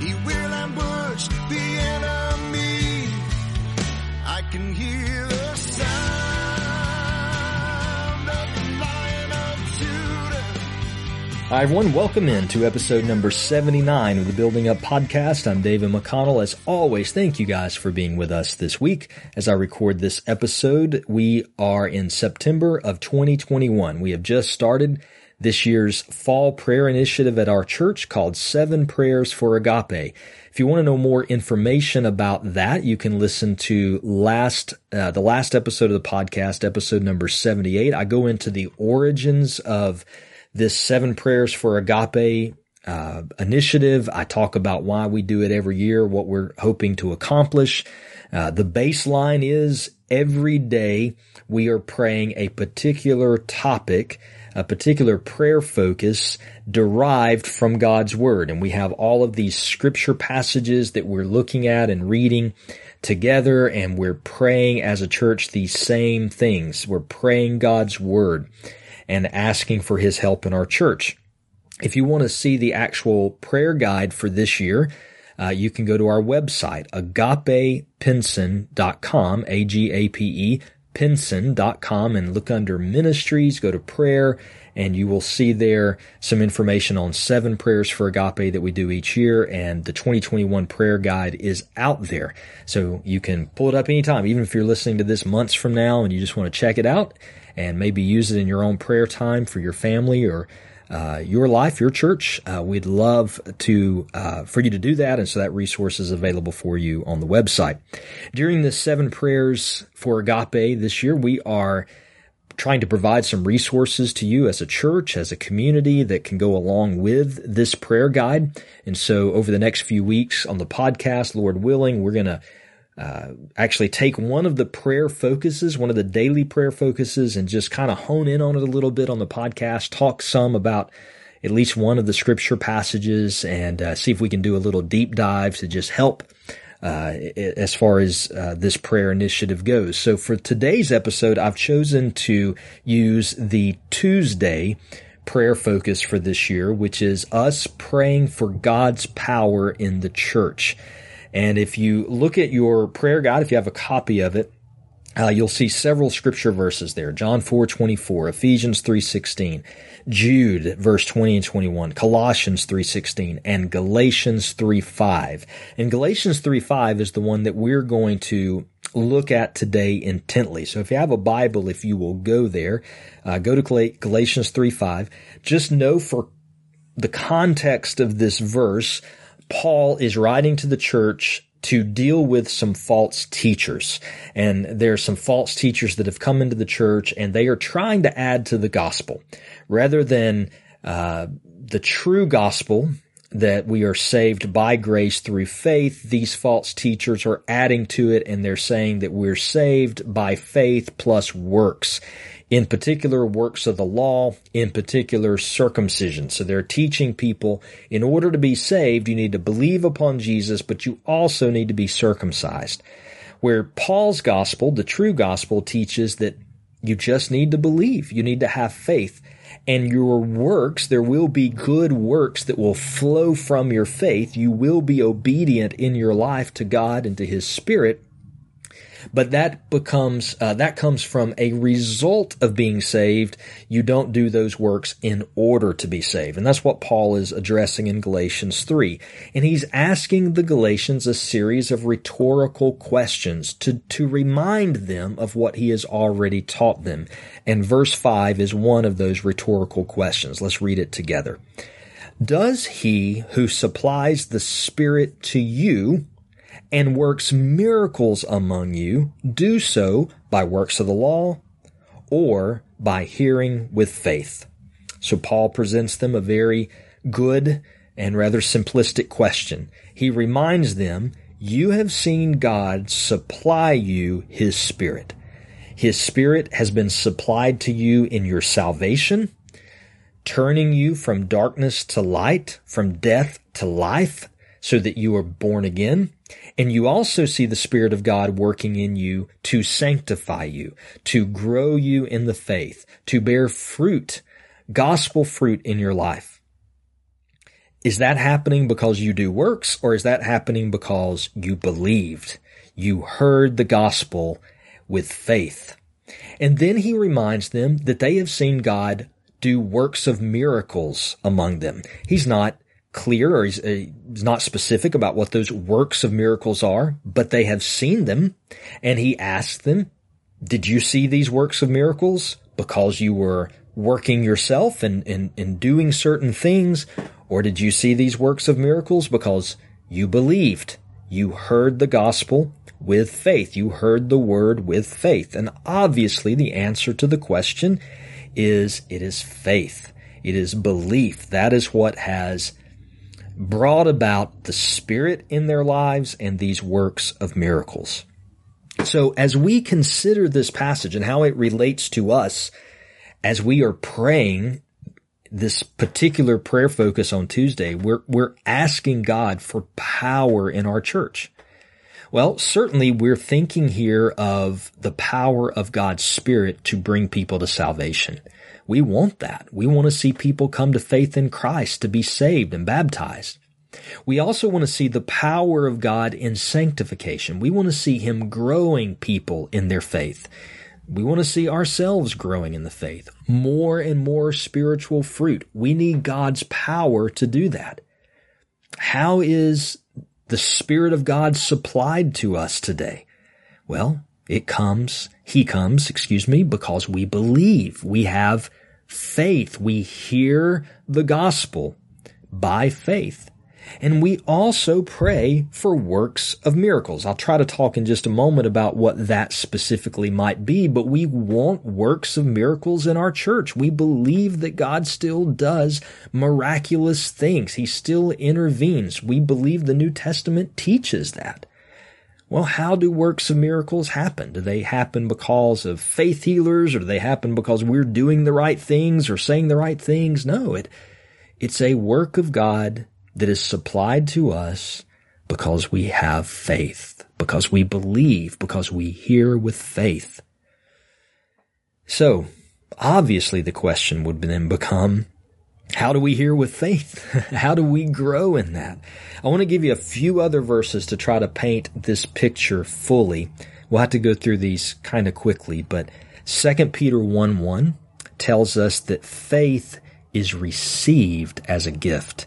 He will ambush the enemy. I can hear the sound of the Lion of Judah. Hi, everyone. Welcome in to episode number 79 of the Building Up Podcast. I'm David McConnell. As always, thank you guys for being with us this week. As I record this episode, we are in September of 2021. We have just started this year's fall prayer initiative at our church called Seven Prayers for Agape. If you want to know more information about that, you can listen to last uh, the last episode of the podcast, episode number 78. I go into the origins of this Seven Prayers for Agape uh, initiative. I talk about why we do it every year, what we're hoping to accomplish. Uh, the baseline is every day we are praying a particular topic, a particular prayer focus derived from God's Word. And we have all of these scripture passages that we're looking at and reading together, and we're praying as a church these same things. We're praying God's Word and asking for His help in our church. If you want to see the actual prayer guide for this year, uh, you can go to our website, agapepinson.com, A-G-A-P-E, pinson.com, and look under ministries, go to prayer, and you will see there some information on seven prayers for agape that we do each year. And the 2021 prayer guide is out there. So you can pull it up anytime, even if you're listening to this months from now and you just want to check it out and maybe use it in your own prayer time for your family or uh, your life, your church. Uh, we'd love to uh, for you to do that, and so that resource is available for you on the website. During the seven prayers for agape this year, we are trying to provide some resources to you as a church, as a community that can go along with this prayer guide. And so over the next few weeks on the podcast, Lord willing, we're going to uh, actually take one of the prayer focuses, one of the daily prayer focuses, and just kind of hone in on it a little bit on the podcast, talk some about at least one of the scripture passages, and uh, see if we can do a little deep dive to just help uh, as far as uh, this prayer initiative goes. So for today's episode, I've chosen to use the Tuesday prayer focus for this year, which is us praying for God's power in the church. And if you look at your prayer guide, if you have a copy of it, uh, you'll see several scripture verses there. John 4, 24, Ephesians 3, 16, Jude, verse 20 and 21, Colossians 3, 16, and Galatians 3, 5. And Galatians 3, 5 is the one that we're going to look at today intently. So if you have a Bible, if you will go there, uh, go to Galatians 3, 5. Just know for the context of this verse, Paul is writing to the church to deal with some false teachers. And there are some false teachers that have come into the church and they are trying to add to the gospel rather than uh, the true gospel that we are saved by grace through faith. These false teachers are adding to it and they're saying that we're saved by faith plus works in particular works of the law, in particular circumcision. So they're teaching people in order to be saved, you need to believe upon Jesus, but you also need to be circumcised. Where Paul's gospel, the true gospel, teaches that you just need to believe. You need to have faith. And your works, there will be good works that will flow from your faith. You will be obedient in your life to God and to His Spirit but that becomes uh, that comes from a result of being saved. You don't do those works in order to be saved, and that's what Paul is addressing in Galatians three. And he's asking the Galatians a series of rhetorical questions to to remind them of what he has already taught them. And verse five is one of those rhetorical questions. Let's read it together. Does he who supplies the Spirit to you and works miracles among you, do so by works of the law or by hearing with faith. So Paul presents them a very good and rather simplistic question. He reminds them, you have seen God supply you His Spirit. His Spirit has been supplied to you in your salvation, turning you from darkness to light, from death to life, so that you are born again. And you also see the Spirit of God working in you to sanctify you, to grow you in the faith, to bear fruit, gospel fruit in your life. is that happening because you do works or is that happening because you believed? You heard the gospel with faith. And then he reminds them that they have seen God do works of miracles among them. He's not clear or he's, uh, he's, not specific about what those works of miracles are, but they have seen them. And he asks them, did you see these works of miracles because you were working yourself and, and, and doing certain things? Or did you see these works of miracles because you believed? You heard the gospel with faith. You heard the word with faith. And obviously the answer to the question is it is faith. It is belief. That is what has brought about the Spirit in their lives and these works of miracles. So as we consider this passage and how it relates to us as we are praying this particular prayer focus on Tuesday, we're, we're asking God for power in our church. Well, certainly we're thinking here of the power of God's Spirit to bring people to salvation. We want that. We want to see people come to faith in Christ to be saved and baptized. We also want to see the power of God in sanctification. We want to see Him growing people in their faith. We want to see ourselves growing in the faith. More and more spiritual fruit. We need God's power to do that. How is the Spirit of God supplied to us today? Well, it comes, He comes, excuse me, because we believe. We have faith. We hear the gospel by faith. And we also pray for works of miracles. I'll try to talk in just a moment about what that specifically might be, but we want works of miracles in our church. We believe that God still does miraculous things. He still intervenes. We believe the New Testament teaches that. Well, how do works of miracles happen? Do they happen because of faith healers or do they happen because we're doing the right things or saying the right things? No, it, it's a work of God that is supplied to us because we have faith, because we believe, because we hear with faith. So, obviously the question would then become, how do we hear with faith? How do we grow in that? I want to give you a few other verses to try to paint this picture fully. We'll have to go through these kind of quickly, but 2 Peter 1 1 tells us that faith is received as a gift.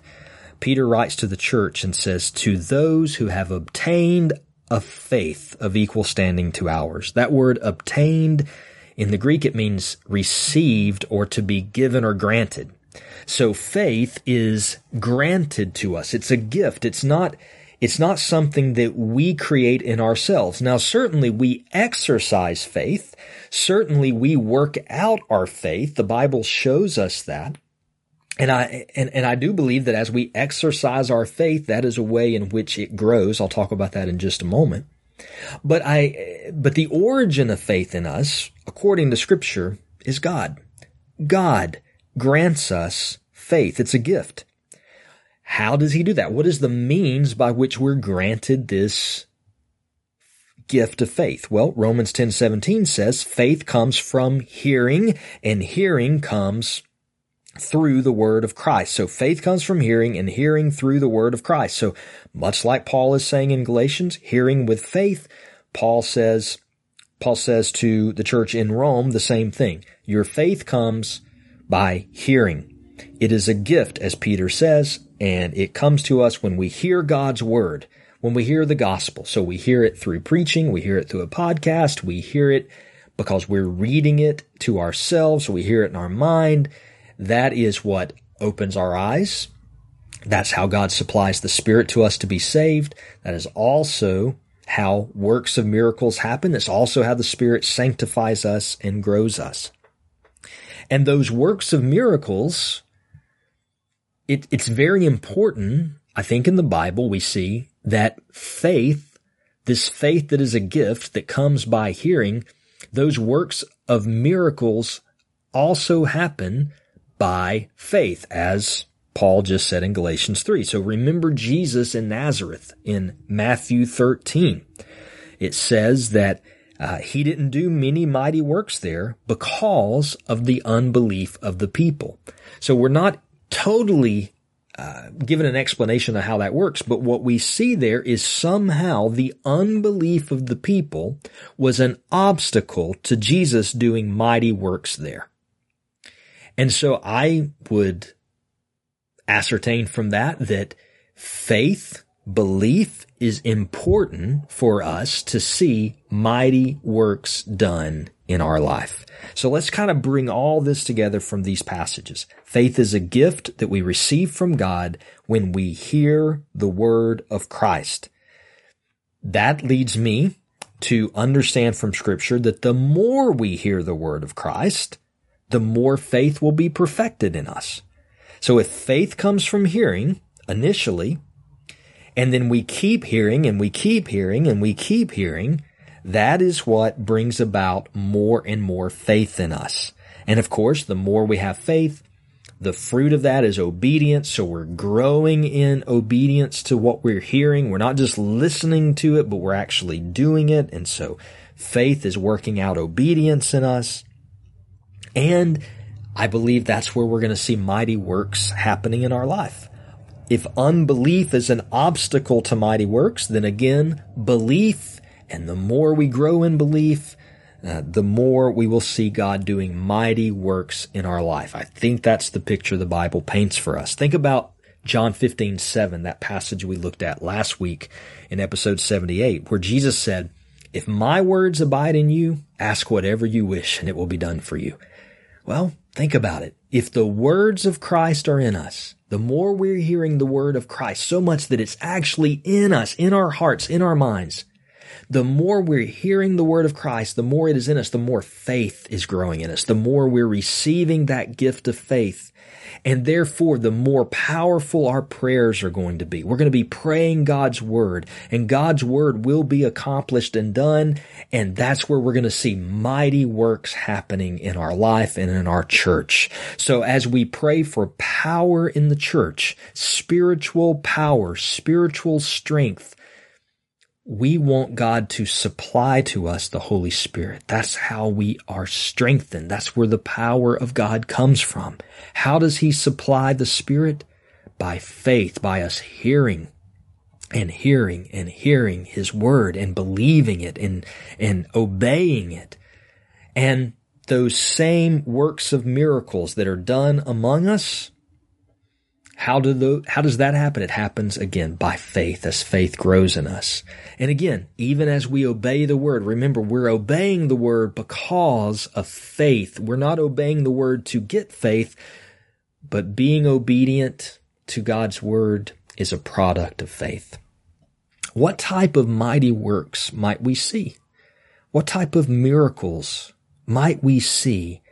Peter writes to the church and says, To those who have obtained a faith of equal standing to ours. That word obtained in the Greek, it means received or to be given or granted. So faith is granted to us. It's a gift. It's not, it's not something that we create in ourselves. Now, certainly we exercise faith. Certainly we work out our faith. The Bible shows us that. And I, and, and I do believe that as we exercise our faith, that is a way in which it grows. I'll talk about that in just a moment. But I, but the origin of faith in us, according to scripture, is God. God grants us faith. It's a gift. How does he do that? What is the means by which we're granted this gift of faith? Well, Romans 10:17 says faith comes from hearing and hearing comes through the word of Christ. So faith comes from hearing and hearing through the word of Christ. So much like Paul is saying in Galatians, hearing with faith, Paul says, Paul says to the church in Rome the same thing. Your faith comes by hearing. It is a gift, as Peter says, and it comes to us when we hear God's word, when we hear the gospel. So we hear it through preaching, we hear it through a podcast, we hear it because we're reading it to ourselves, we hear it in our mind, that is what opens our eyes. That's how God supplies the Spirit to us to be saved. That is also how works of miracles happen. That's also how the Spirit sanctifies us and grows us. And those works of miracles, it, it's very important. I think in the Bible we see that faith, this faith that is a gift that comes by hearing, those works of miracles also happen by faith, as Paul just said in Galatians 3. So remember Jesus in Nazareth in Matthew 13. It says that uh, he didn't do many mighty works there because of the unbelief of the people. So we're not totally uh, given an explanation of how that works, but what we see there is somehow the unbelief of the people was an obstacle to Jesus doing mighty works there. And so I would ascertain from that that faith, belief is important for us to see mighty works done in our life. So let's kind of bring all this together from these passages. Faith is a gift that we receive from God when we hear the word of Christ. That leads me to understand from scripture that the more we hear the word of Christ, the more faith will be perfected in us. So if faith comes from hearing initially, and then we keep hearing and we keep hearing and we keep hearing, that is what brings about more and more faith in us. And of course, the more we have faith, the fruit of that is obedience. So we're growing in obedience to what we're hearing. We're not just listening to it, but we're actually doing it. And so faith is working out obedience in us. And I believe that's where we're going to see mighty works happening in our life. If unbelief is an obstacle to mighty works, then again, belief, and the more we grow in belief, uh, the more we will see God doing mighty works in our life. I think that's the picture the Bible paints for us. Think about John 15, 7, that passage we looked at last week in episode 78, where Jesus said, If my words abide in you, ask whatever you wish and it will be done for you. Well, think about it. If the words of Christ are in us, the more we're hearing the word of Christ so much that it's actually in us, in our hearts, in our minds, the more we're hearing the word of Christ, the more it is in us, the more faith is growing in us, the more we're receiving that gift of faith. And therefore, the more powerful our prayers are going to be. We're going to be praying God's word and God's word will be accomplished and done. And that's where we're going to see mighty works happening in our life and in our church. So as we pray for power in the church, spiritual power, spiritual strength, we want God to supply to us the Holy Spirit. That's how we are strengthened. That's where the power of God comes from. How does He supply the Spirit? By faith, by us hearing and hearing and hearing His Word and believing it and, and obeying it. And those same works of miracles that are done among us, how do the, how does that happen? It happens again by faith as faith grows in us. And again, even as we obey the word, remember we're obeying the word because of faith. We're not obeying the word to get faith, but being obedient to God's word is a product of faith. What type of mighty works might we see? What type of miracles might we see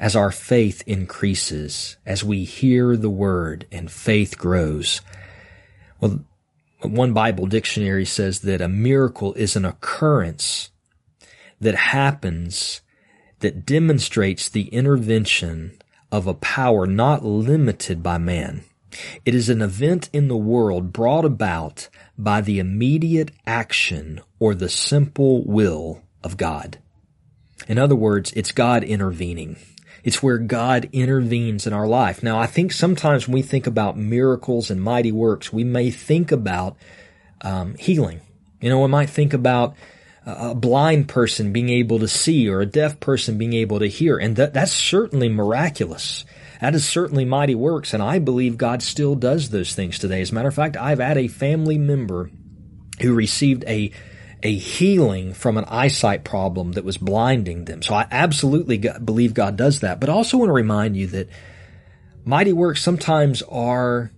as our faith increases, as we hear the word and faith grows. Well, one Bible dictionary says that a miracle is an occurrence that happens that demonstrates the intervention of a power not limited by man. It is an event in the world brought about by the immediate action or the simple will of God. In other words, it's God intervening. It's where God intervenes in our life. Now, I think sometimes when we think about miracles and mighty works, we may think about um, healing. You know, we might think about a blind person being able to see or a deaf person being able to hear. And that, that's certainly miraculous. That is certainly mighty works. And I believe God still does those things today. As a matter of fact, I've had a family member who received a a healing from an eyesight problem that was blinding them. So I absolutely believe God does that. But I also want to remind you that mighty works sometimes are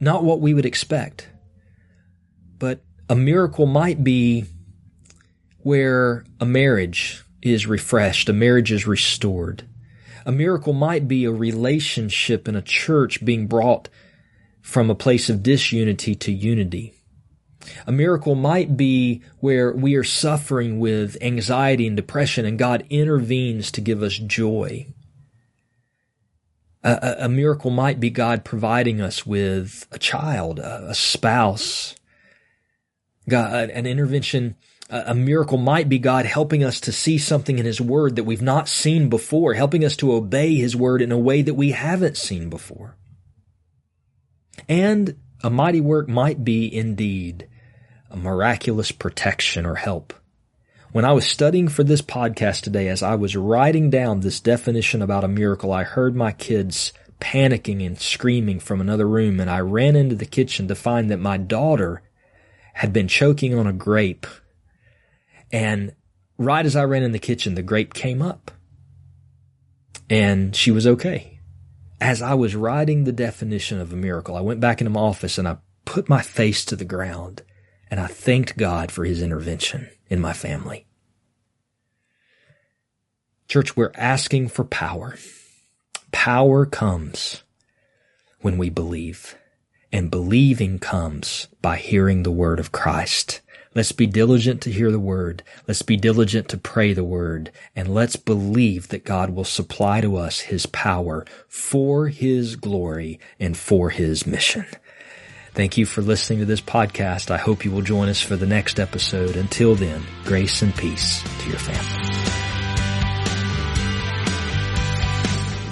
not what we would expect. But a miracle might be where a marriage is refreshed, a marriage is restored. A miracle might be a relationship in a church being brought from a place of disunity to unity. A miracle might be where we are suffering with anxiety and depression and God intervenes to give us joy. A, a, miracle might be God providing us with a child, a, a spouse. God, an intervention, a miracle might be God helping us to see something in His Word that we've not seen before, helping us to obey His Word in a way that we haven't seen before. And a mighty work might be indeed a miraculous protection or help. When I was studying for this podcast today, as I was writing down this definition about a miracle, I heard my kids panicking and screaming from another room, and I ran into the kitchen to find that my daughter had been choking on a grape. And right as I ran in the kitchen, the grape came up. And she was okay. As I was writing the definition of a miracle, I went back into my office and I put my face to the ground and I thanked God for his intervention in my family. Church, we're asking for power. Power comes when we believe, and believing comes by hearing the word of Christ. Let's be diligent to hear the word. Let's be diligent to pray the word. And let's believe that God will supply to us his power for his glory and for his mission. Thank you for listening to this podcast. I hope you will join us for the next episode. Until then, grace and peace to your family.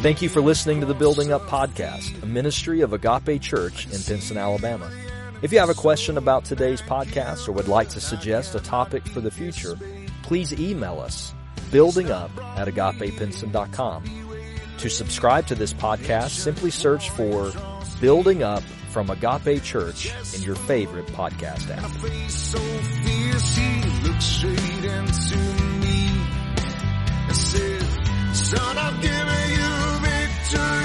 Thank you for listening to the Building Up Podcast, a ministry of Agape Church in Pinson, Alabama. If you have a question about today's podcast or would like to suggest a topic for the future, please email us buildingup at agapepinson.com. To subscribe to this podcast, simply search for Building Up from Agape Church in your favorite podcast app. so fierce, son, I've given you victory.